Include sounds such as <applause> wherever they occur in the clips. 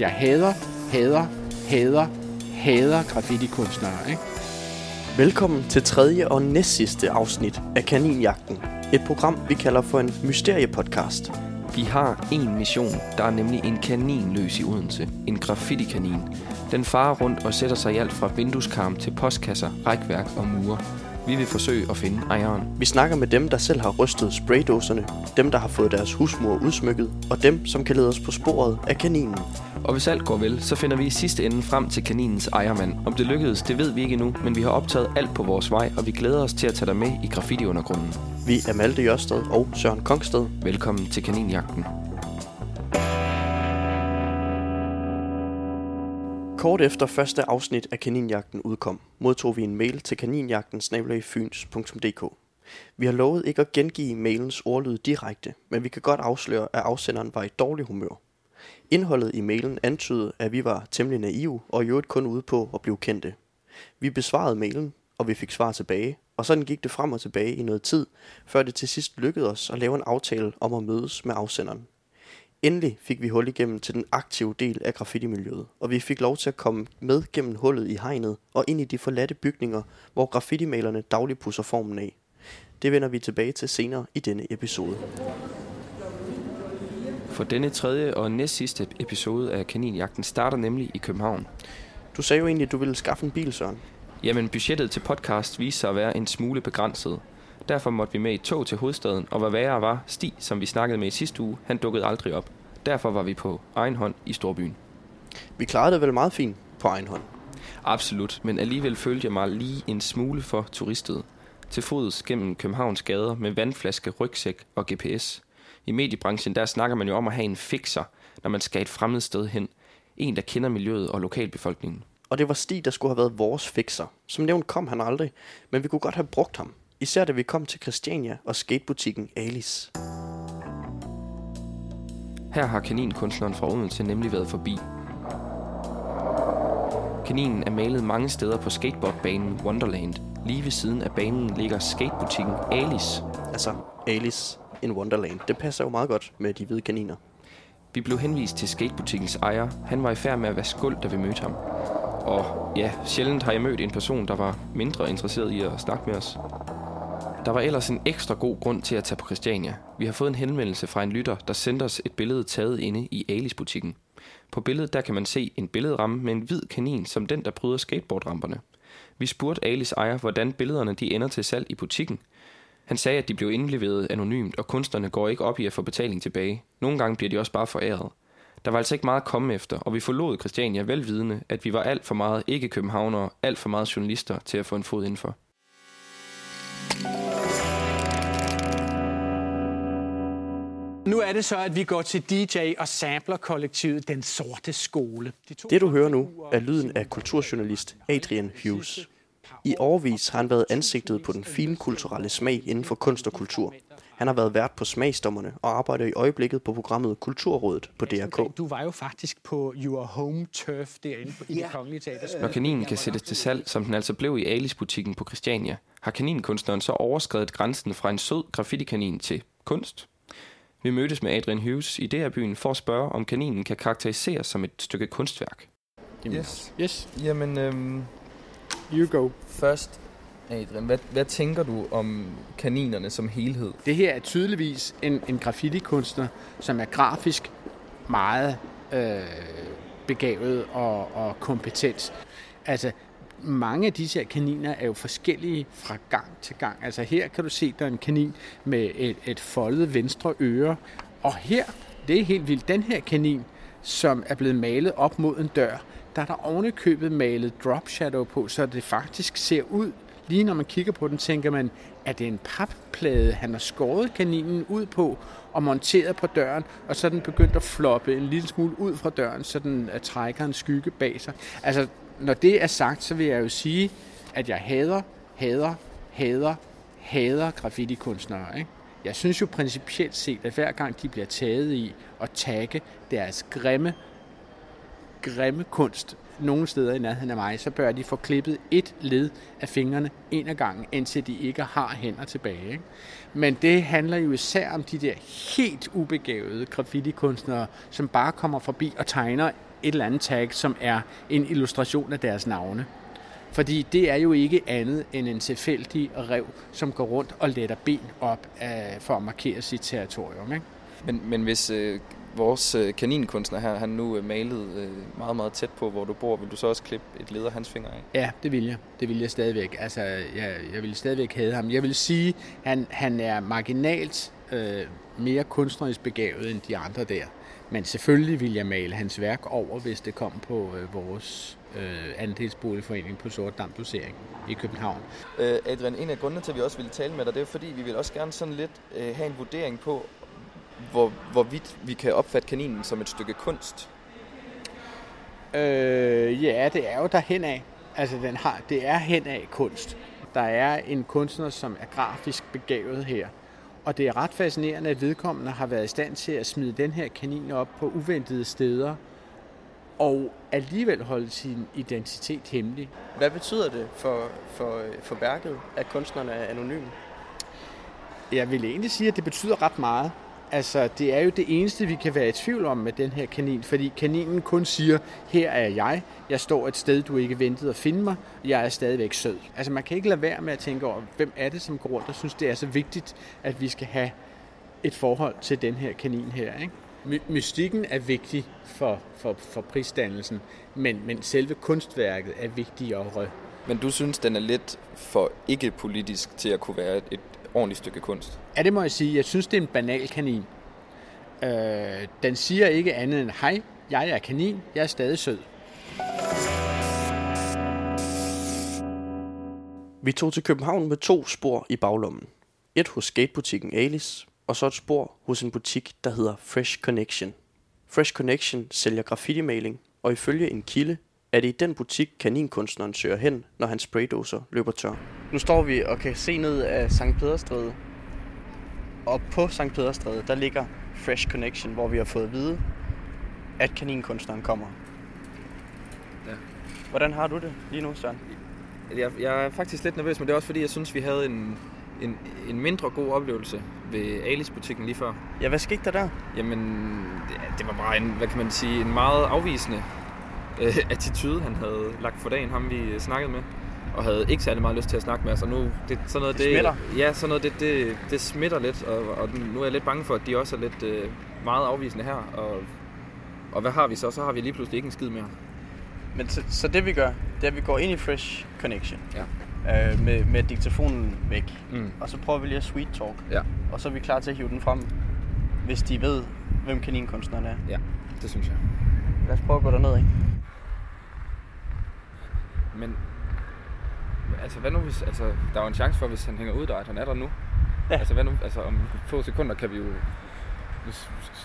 jeg hader, hader, hader, hader graffiti-kunstnere. Ikke? Velkommen til tredje og næstsidste afsnit af Kaninjagten. Et program, vi kalder for en mysteriepodcast. Vi har en mission, der er nemlig en kanin løs i Odense. En graffiti-kanin. Den farer rundt og sætter sig i alt fra vindueskarm til postkasser, rækværk og mure. Vi vil forsøge at finde ejeren. Vi snakker med dem, der selv har rystet spraydåserne, dem, der har fået deres husmur udsmykket, og dem, som kan lede os på sporet af kaninen. Og hvis alt går vel, så finder vi i sidste ende frem til kaninens ejermand. Om det lykkedes, det ved vi ikke endnu, men vi har optaget alt på vores vej, og vi glæder os til at tage dig med i graffiti-undergrunden. Vi er Malte Jørsted og Søren Kongsted. Velkommen til Kaninjagten. Kort efter første afsnit af Kaninjagten udkom, modtog vi en mail til kaninjagten Vi har lovet ikke at gengive mailens ordlyd direkte, men vi kan godt afsløre, at afsenderen var i dårlig humør. Indholdet i mailen antydede, at vi var temmelig naive og i øvrigt kun ude på at blive kendte. Vi besvarede mailen, og vi fik svar tilbage, og sådan gik det frem og tilbage i noget tid, før det til sidst lykkedes os at lave en aftale om at mødes med afsenderen. Endelig fik vi hul igennem til den aktive del af graffiti-miljøet, og vi fik lov til at komme med gennem hullet i hegnet og ind i de forladte bygninger, hvor graffiti-malerne dagligt pusser formen af. Det vender vi tilbage til senere i denne episode. For denne tredje og næst sidste episode af Kaninjagten starter nemlig i København. Du sagde jo egentlig, at du ville skaffe en bil, Søren. Jamen, budgettet til podcast viste sig at være en smule begrænset. Derfor måtte vi med i tog til hovedstaden, og hvad værre var, Stig, som vi snakkede med i sidste uge, han dukkede aldrig op. Derfor var vi på egen hånd i Storbyen. Vi klarede det vel meget fint på egen hånd. Absolut, men alligevel følte jeg mig lige en smule for turistet. Til fods gennem Københavns gader med vandflaske, rygsæk og GPS. I mediebranchen der snakker man jo om at have en fixer, når man skal et fremmed sted hen. En, der kender miljøet og lokalbefolkningen. Og det var Stig, der skulle have været vores fixer. Som nævnt kom han aldrig, men vi kunne godt have brugt ham. Især da vi kom til Christiania og skatebutikken Alice. Her har kaninkunstneren fra Odense nemlig været forbi. Kaninen er malet mange steder på skateboardbanen Wonderland. Lige ved siden af banen ligger skatebutikken Alice. Altså Alice in Wonderland. Det passer jo meget godt med de hvide kaniner. Vi blev henvist til skatebutikkens ejer. Han var i færd med at være skuld, da vi mødte ham. Og ja, sjældent har jeg mødt en person, der var mindre interesseret i at snakke med os. Der var ellers en ekstra god grund til at tage på Christiania. Vi har fået en henvendelse fra en lytter, der sendte os et billede taget inde i Alice-butikken. På billedet der kan man se en billedramme med en hvid kanin, som den, der bryder skateboardramperne. Vi spurgte Alice ejer, hvordan billederne de ender til salg i butikken. Han sagde, at de blev indleveret anonymt, og kunstnerne går ikke op i at få betaling tilbage. Nogle gange bliver de også bare foræret. Der var altså ikke meget at komme efter, og vi forlod Christiania velvidende, at vi var alt for meget ikke-københavnere, alt for meget journalister til at få en fod indenfor. Nu er det så, at vi går til DJ og sampler-kollektivet Den Sorte Skole. De det du hører nu er lyden af kulturjournalist Adrian Hughes. I årvis har han været ansigtet på den finkulturelle smag inden for kunst og kultur. Han har været vært på Smagsdommerne og arbejder i øjeblikket på programmet Kulturrådet på DRK. Du var jo faktisk på Your Home Turf derinde i det kongelige teater. Når kaninen kan sættes til salg, som den altså blev i Alice-butikken på Christiania, har kaninkunstneren så overskrevet grænsen fra en sød graffiti-kanin til kunst. Vi mødtes med Adrian Hughes i DR-byen for at spørge, om kaninen kan karakteriseres som et stykke kunstværk. Yes. Yes. Jamen, øhm, you go. Først, Adrian, hvad, hvad tænker du om kaninerne som helhed? Det her er tydeligvis en, en graffiti-kunstner, som er grafisk meget øh, begavet og, og kompetent. Altså, mange af disse her kaniner er jo forskellige fra gang til gang. Altså her kan du se, der er en kanin med et, et foldet venstre øre. Og her, det er helt vildt, den her kanin, som er blevet malet op mod en dør, der er der ovenikøbet malet drop shadow på, så det faktisk ser ud, lige når man kigger på den, tænker man, at det er en papplade, han har skåret kaninen ud på og monteret på døren, og så er den begyndt at floppe en lille smule ud fra døren, så den trækker en skygge bag sig. Altså, når det er sagt, så vil jeg jo sige, at jeg hader, hader, hader, hader graffiti-kunstnere. Ikke? Jeg synes jo principielt set, at hver gang de bliver taget i at tagge deres grimme, grimme kunst nogle steder i nærheden af mig, så bør de få klippet et led af fingrene en af gangen, indtil de ikke har hænder tilbage. Ikke? Men det handler jo især om de der helt ubegavede graffiti-kunstnere, som bare kommer forbi og tegner et eller andet tag, som er en illustration af deres navne. Fordi det er jo ikke andet end en tilfældig rev, som går rundt og letter ben op af, for at markere sit territorium. Ikke? Men, men hvis øh, vores øh, kaninkunstner her, han nu øh, malede øh, meget, meget tæt på, hvor du bor, vil du så også klippe et led af hans fingre af? Ja, det vil jeg. Det vil jeg stadigvæk. Altså, jeg, jeg vil stadigvæk have ham. Jeg vil sige, at han, han er marginalt øh, mere kunstnerisk begavet end de andre der. Men selvfølgelig vil jeg male hans værk over, hvis det kom på øh, vores øh, andelsboligforening på Sort Dam Dosering i København. Øh, Adrian, en af grundene til, at vi også ville tale med dig, det er fordi, vi vil også gerne sådan lidt øh, have en vurdering på, hvor, hvorvidt vi kan opfatte kaninen som et stykke kunst. Øh, ja, det er jo derhen af. Altså, den har, det er hen af kunst. Der er en kunstner, som er grafisk begavet her. Og det er ret fascinerende, at vedkommende har været i stand til at smide den her kanin op på uventede steder, og alligevel holde sin identitet hemmelig. Hvad betyder det for, for, for værket, at kunstneren er anonym? Jeg vil egentlig sige, at det betyder ret meget. Altså, det er jo det eneste, vi kan være i tvivl om med den her kanin, fordi kaninen kun siger, her er jeg, jeg står et sted, du ikke ventede at finde mig, jeg er stadigvæk sød. Altså, man kan ikke lade være med at tænke over, hvem er det, som går rundt og synes, det er så vigtigt, at vi skal have et forhold til den her kanin her, ikke? My- mystikken er vigtig for, for, for prisdannelsen, men, men selve kunstværket er vigtigere. Men du synes, den er lidt for ikke politisk til at kunne være et ordentligt stykke kunst? Ja, det må jeg sige. Jeg synes, det er en banal kanin. Øh, den siger ikke andet end, hej, jeg er kanin, jeg er stadig sød. Vi tog til København med to spor i baglommen. Et hos skatebutikken Alice, og så et spor hos en butik, der hedder Fresh Connection. Fresh Connection sælger graffiti-maling, og ifølge en kilde er det i den butik, kaninkunstneren søger hen, når hans spraydåser løber tør. Nu står vi og kan se ned af Sankt Pederstræde. Og på Sankt Pederstræde, der ligger Fresh Connection, hvor vi har fået at vide, at kaninkunstneren kommer. Ja. Hvordan har du det lige nu, Søren? Jeg, jeg er faktisk lidt nervøs, men det er også fordi, jeg synes, vi havde en, en, en mindre god oplevelse ved Alice-butikken lige før. Ja, hvad skete der der? Jamen, det, det var bare en, hvad kan man sige, en meget afvisende øh, attitude, han havde lagt for dagen, ham vi snakkede med. Og havde ikke særlig meget lyst til at snakke med os. Og nu, det, sådan noget, Det smitter. Ja, sådan noget, det, det, det smitter lidt. Og, og nu er jeg lidt bange for, at de også er lidt øh, meget afvisende her. Og, og hvad har vi så? Så har vi lige pludselig ikke en skid mere. Men så, så det vi gør, det er, at vi går ind i Fresh Connection. Ja. Øh, med, med diktafonen væk. Mm. Og så prøver vi lige at sweet talk. Ja. Og så er vi klar til at hive den frem, hvis de ved, hvem kaninkunstneren er. Ja, det synes jeg. Lad os prøve at gå derned, ikke? Men altså, hvad nu hvis, altså, der er jo en chance for, hvis han hænger ud der, at han er der nu. Ja. Altså, hvad nu, altså, om få sekunder kan vi jo, nu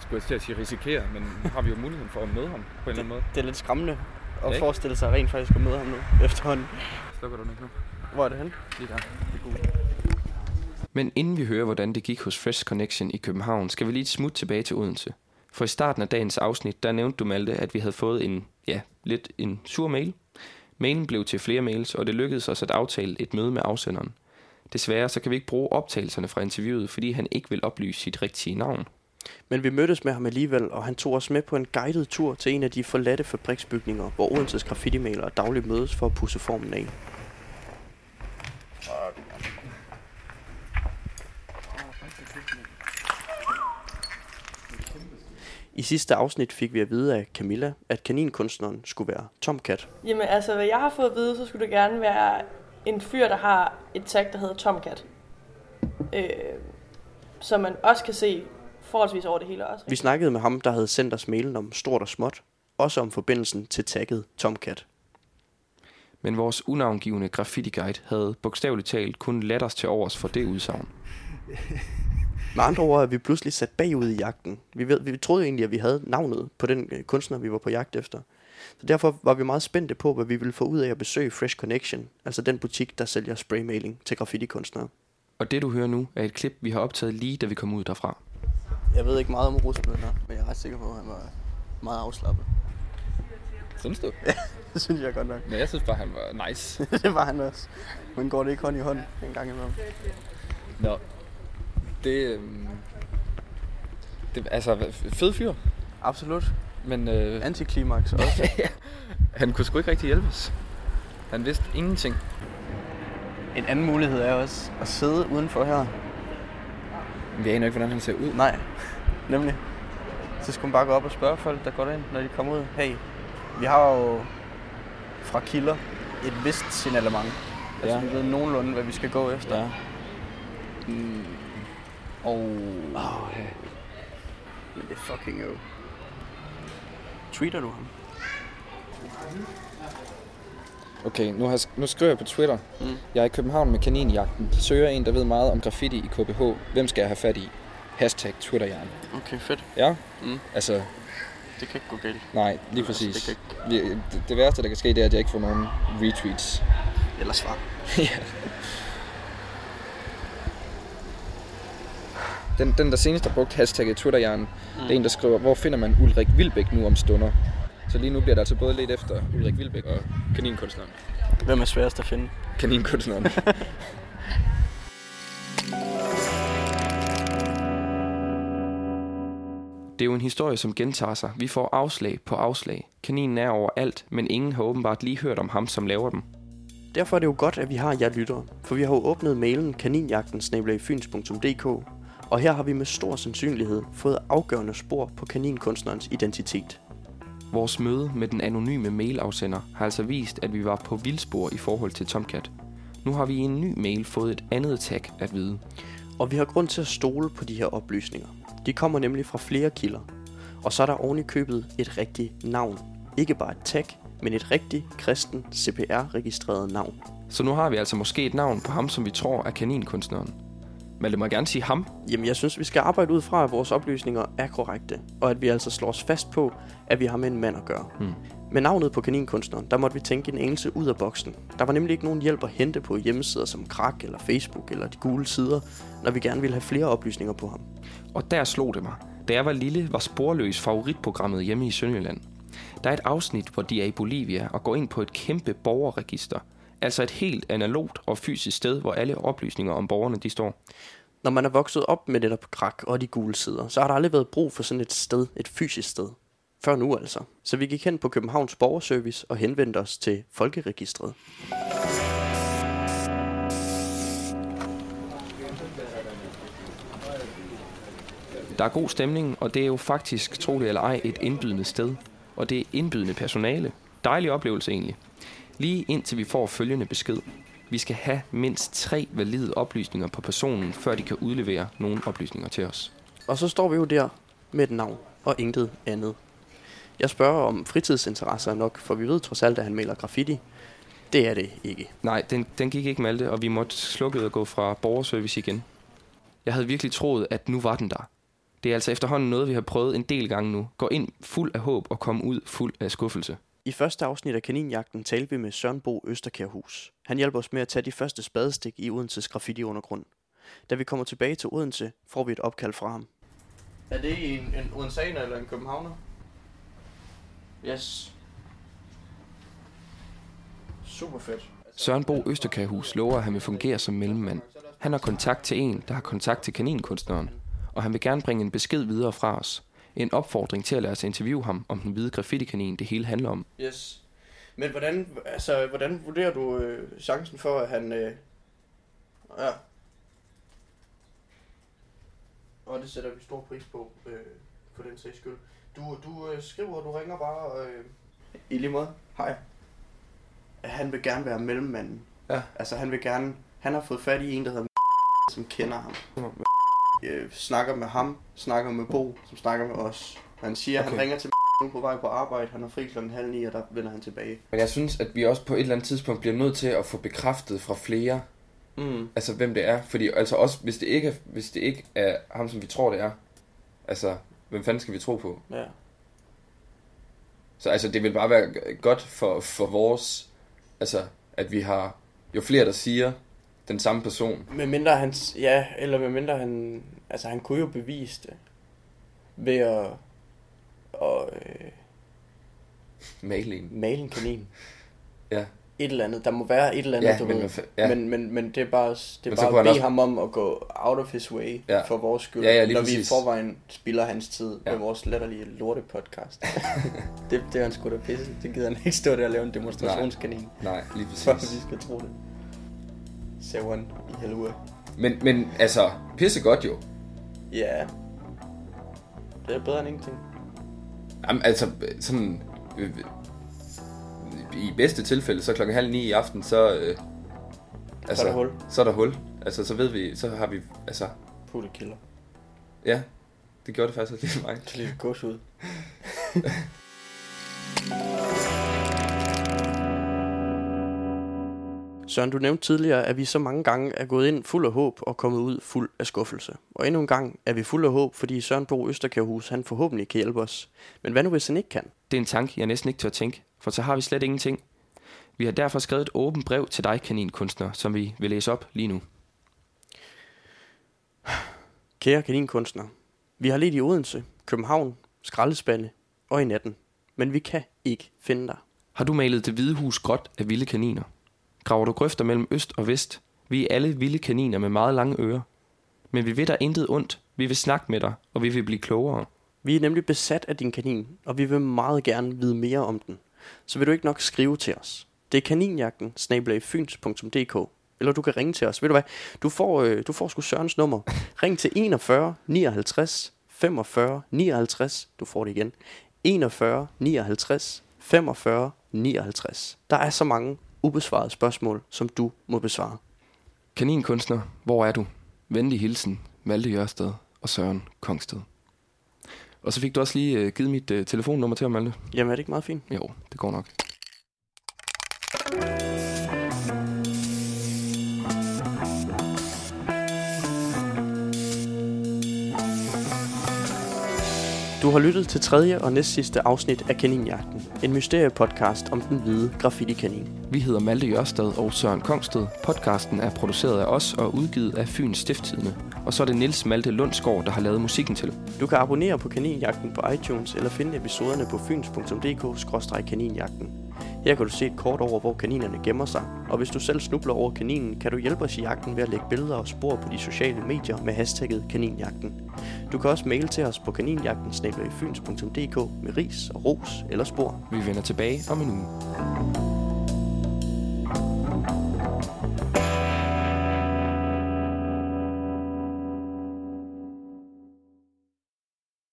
skulle jeg til at sige risikere, men nu har vi jo muligheden for at møde ham på en eller anden måde. Det er lidt skræmmende at ikke? forestille sig rent faktisk at møde ham nu efterhånden. Slukker du den ikke nu? Hvor er det hen? Lige der. Det er godt. Men inden vi hører, hvordan det gik hos Fresh Connection i København, skal vi lige et smut tilbage til Odense. For i starten af dagens afsnit, der nævnte du, Malte, at vi havde fået en, ja, lidt en sur mail. Mailen blev til flere mails, og det lykkedes os at aftale et møde med afsenderen. Desværre så kan vi ikke bruge optagelserne fra interviewet, fordi han ikke vil oplyse sit rigtige navn. Men vi mødtes med ham alligevel, og han tog os med på en guided tur til en af de forladte fabriksbygninger, hvor Odenses graffiti-malere dagligt mødes for at pusse formen af. I sidste afsnit fik vi at vide af Camilla, at kaninkunstneren skulle være Tomcat. Jamen altså, hvad jeg har fået at vide, så skulle det gerne være en fyr, der har et tag, der hedder Tomcat. Øh, som man også kan se forholdsvis over det hele også. Vi snakkede med ham, der havde sendt os mailen om stort og småt, også om forbindelsen til tagget Tomcat. Men vores unavngivende graffiti-guide havde bogstaveligt talt kun os til overs for det udsagn. <laughs> Med andre ord er vi pludselig sat bagud i jagten. Vi, ved, vi troede egentlig, at vi havde navnet på den øh, kunstner, vi var på jagt efter. Så derfor var vi meget spændte på, hvad vi ville få ud af at besøge Fresh Connection, altså den butik, der sælger spraymaling til graffiti-kunstnere. Og det du hører nu er et klip, vi har optaget lige da vi kom ud derfra. Jeg ved ikke meget om rusmidler, men jeg er ret sikker på, at han var meget afslappet. Synes du? <laughs> Det synes jeg godt nok. Men jeg synes bare, han var nice. <laughs> det var han også. Men går det ikke hånd i hånd en gang imellem? Nå. Det, øhm, det, altså, fed fyr. Absolut. Men øh, Antiklimaks også. <laughs> han kunne sgu ikke rigtig hjælpe os. Han vidste ingenting. en anden mulighed er også at sidde udenfor her. Vi aner ikke, hvordan han ser ud. Nej, <laughs> nemlig. Så skulle man bare gå op og spørge folk, der går derind, når de kommer ud. Hey, vi har jo fra kilder et vist signalement. Altså, Ja. vi ved nogenlunde, hvad vi skal gå efter. Ja. Mm. Og... Oh, ja. Men det er fucking jo. Tweeter du ham? Okay, nu, har, nu skriver jeg på Twitter. Mm. Jeg er i København med kaninjagten. Søger en, der ved meget om graffiti i KBH. Hvem skal jeg have fat i? Hashtag Twitterjern. Okay, fedt. Ja, Mm. altså, Det kan ikke gå galt. nej, lige Altså, præcis. det Vi- Det, det værste, der kan ske, det er, at jeg ikke får nogen retweets. Eller svar. <laughs> ja. Den, den, der senest har brugt hashtagget Twitterjern, mm. det er en, der skriver, hvor finder man Ulrik Vilbæk nu om stunder? Så lige nu bliver der altså både lidt efter Ulrik Vilbæk og kaninkunstneren. Hvem er sværest at finde? Kaninkunstneren. <laughs> Det er jo en historie, som gentager sig. Vi får afslag på afslag. Kaninen er overalt, men ingen har åbenbart lige hørt om ham, som laver dem. Derfor er det jo godt, at vi har jer lyttere, for vi har jo åbnet mailen kaninjagten og her har vi med stor sandsynlighed fået afgørende spor på kaninkunstnerens identitet. Vores møde med den anonyme mailafsender har altså vist, at vi var på vildspor i forhold til Tomcat. Nu har vi i en ny mail fået et andet tag at vide. Og vi har grund til at stole på de her oplysninger. De kommer nemlig fra flere kilder. Og så er der oven i købet et rigtigt navn. Ikke bare et tag, men et rigtigt kristen CPR-registreret navn. Så nu har vi altså måske et navn på ham, som vi tror er kaninkunstneren. Men det må gerne sige ham. Jamen, jeg synes, vi skal arbejde ud fra, at vores oplysninger er korrekte, og at vi altså slår os fast på, at vi har med en mand at gøre. Hmm. Med navnet på kaninkunstneren, der måtte vi tænke en anelse ud af boksen. Der var nemlig ikke nogen hjælp at hente på hjemmesider som Krak eller Facebook eller de gule sider, når vi gerne ville have flere oplysninger på ham. Og der slog det mig. Da jeg var lille, var Sporløs favoritprogrammet hjemme i Sønderjylland. Der er et afsnit, hvor de er i Bolivia og går ind på et kæmpe borgerregister. Altså et helt analogt og fysisk sted, hvor alle oplysninger om borgerne de står. Når man er vokset op med netop Krak og de gule sider, så har der aldrig været brug for sådan et sted, et fysisk sted. Før nu altså. Så vi gik hen på Københavns Borgerservice og henvendte os til Folkeregistret. Der er god stemning, og det er jo faktisk, tro det eller ej, et indbydende sted. Og det er indbydende personale. Dejlig oplevelse egentlig. Lige indtil vi får følgende besked. Vi skal have mindst tre valide oplysninger på personen, før de kan udlevere nogle oplysninger til os. Og så står vi jo der med et navn og intet andet. Jeg spørger om fritidsinteresser er nok, for vi ved trods alt, at han maler graffiti. Det er det ikke. Nej, den, den gik ikke Malte, og vi måtte slukke og gå fra borgerservice igen. Jeg havde virkelig troet, at nu var den der. Det er altså efterhånden noget, vi har prøvet en del gange nu. Gå ind fuld af håb og kom ud fuld af skuffelse. I første afsnit af Kaninjagten talte vi med Søren Bo Østerkærhus. Han hjælper os med at tage de første spadestik i Odenses graffiti-undergrund. Da vi kommer tilbage til Odense, får vi et opkald fra ham. Er det en, en Odenseaner eller en københavner? Yes. Super fedt. Søren Bo Østerkærhus lover, at han vil fungere som mellemmand. Han har kontakt til en, der har kontakt til kaninkunstneren, og han vil gerne bringe en besked videre fra os. En opfordring til at lade os interviewe ham om den hvide graffiti-kanin, det hele handler om. Yes. Men hvordan, altså, hvordan vurderer du øh, chancen for, at han... Øh, ja. Og det sætter vi stor pris på, øh, for den sags skyld. Du, du øh, skriver, du ringer bare... Øh, I lige måde. Hej. Han vil gerne være mellemmanden. Ja. Altså, han vil gerne... Han har fået fat i en, der hedder <laughs> som kender ham. Øh, snakker med ham, snakker med Bo, som snakker med os. Han siger, okay. Han ringer til nu på vej på arbejde, han er fri klokken halv ni, og der vender han tilbage. Men jeg synes, at vi også på et eller andet tidspunkt bliver nødt til at få bekræftet fra flere, Mm. altså hvem det er. Fordi altså også, hvis det ikke er, hvis det ikke er ham, som vi tror, det er, altså, hvem fanden skal vi tro på? Ja. Så altså, det vil bare være godt for, for vores, altså, at vi har, jo flere, der siger den samme person. Med mindre han, ja, eller med mindre han, altså han kunne jo bevise det. Ved at, at øh, Maling. male en kanin. <laughs> Ja. et eller andet. Der må være et eller andet, Ja, du men ved. ja. Men, men, men det er bare, det er bare at bede også- ham om at gå out of his way Ja. for vores skyld, Ja, ja, lige når vi i præcis. forvejen spilder hans tid Ja. med vores latterlige lorte podcast. <laughs> det, det er han sgu da pisse. Det gider han ikke stå der og lave en demonstrationskanin, Nej, lige for at præcis. vi skal tro det. Savan i helvede. Men, men altså, pisse godt jo. Ja. Det er bedre end ingenting. Jamen, altså, sådan... Øh, I bedste tilfælde, så klokken halv ni i aften, så... Øh, altså, der hul. Så er der hul. Altså, så ved vi, så har vi... Altså, Putte kilder. ja. Det gjorde det faktisk også lige mig. Det er lidt gods ud. <laughs> Søren, du nævnte tidligere, at vi så mange gange er gået ind fuld af håb og kommet ud fuld af skuffelse. Og endnu en gang er vi fuld af håb, fordi Søren Bo Østerkærhus, han forhåbentlig kan hjælpe os. Men hvad nu, hvis han ikke kan? Det er en tanke, jeg næsten ikke tør tænke, for så har vi slet ingenting. Vi har derfor skrevet et åbent brev til dig, kaninkunstner, som vi vil læse op lige nu. Kære kaninkunstner, vi har let i Odense, København, Skraldespande og i natten. Men vi kan ikke finde dig. Har du malet det hvide hus gråt af vilde kaniner? Graver du grøfter mellem øst og vest? Vi er alle vilde kaniner med meget lange ører. Men vi ved dig intet ondt. Vi vil snakke med dig, og vi vil blive klogere. Vi er nemlig besat af din kanin, og vi vil meget gerne vide mere om den. Så vil du ikke nok skrive til os. Det er kaninjagten, snabelagfyns.dk. Eller du kan ringe til os. Ved du hvad? Du får, øh, du får sgu Sørens nummer. Ring til 41 59 45 59. Du får det igen. 41 59 45 59. Der er så mange ubesvarede spørgsmål, som du må besvare. Kaninkunstner, hvor er du? Venlig hilsen, Malte Jørsted og Søren Kongsted. Og så fik du også lige øh, givet mit øh, telefonnummer til ham, Malte. Jamen er det ikke meget fint? Jo, det går nok. Du har lyttet til tredje og næstsidste afsnit af Kaninjagten. En mysteriepodcast om den hvide graffiti-kanin. Vi hedder Malte Jørsted og Søren Kongsted. Podcasten er produceret af os og udgivet af Fyns Stifttidende. Og så er det Nils Malte Lundsgaard, der har lavet musikken til. Du kan abonnere på Kaninjagten på iTunes eller finde episoderne på fyns.dk-kaninjagten. Her kan du se et kort over, hvor kaninerne gemmer sig, og hvis du selv snubler over kaninen, kan du hjælpe os i jagten ved at lægge billeder og spor på de sociale medier med hashtagget kaninjagten. Du kan også mail til os på kaninjagten med ris og ros eller spor. Vi vender tilbage om en uge.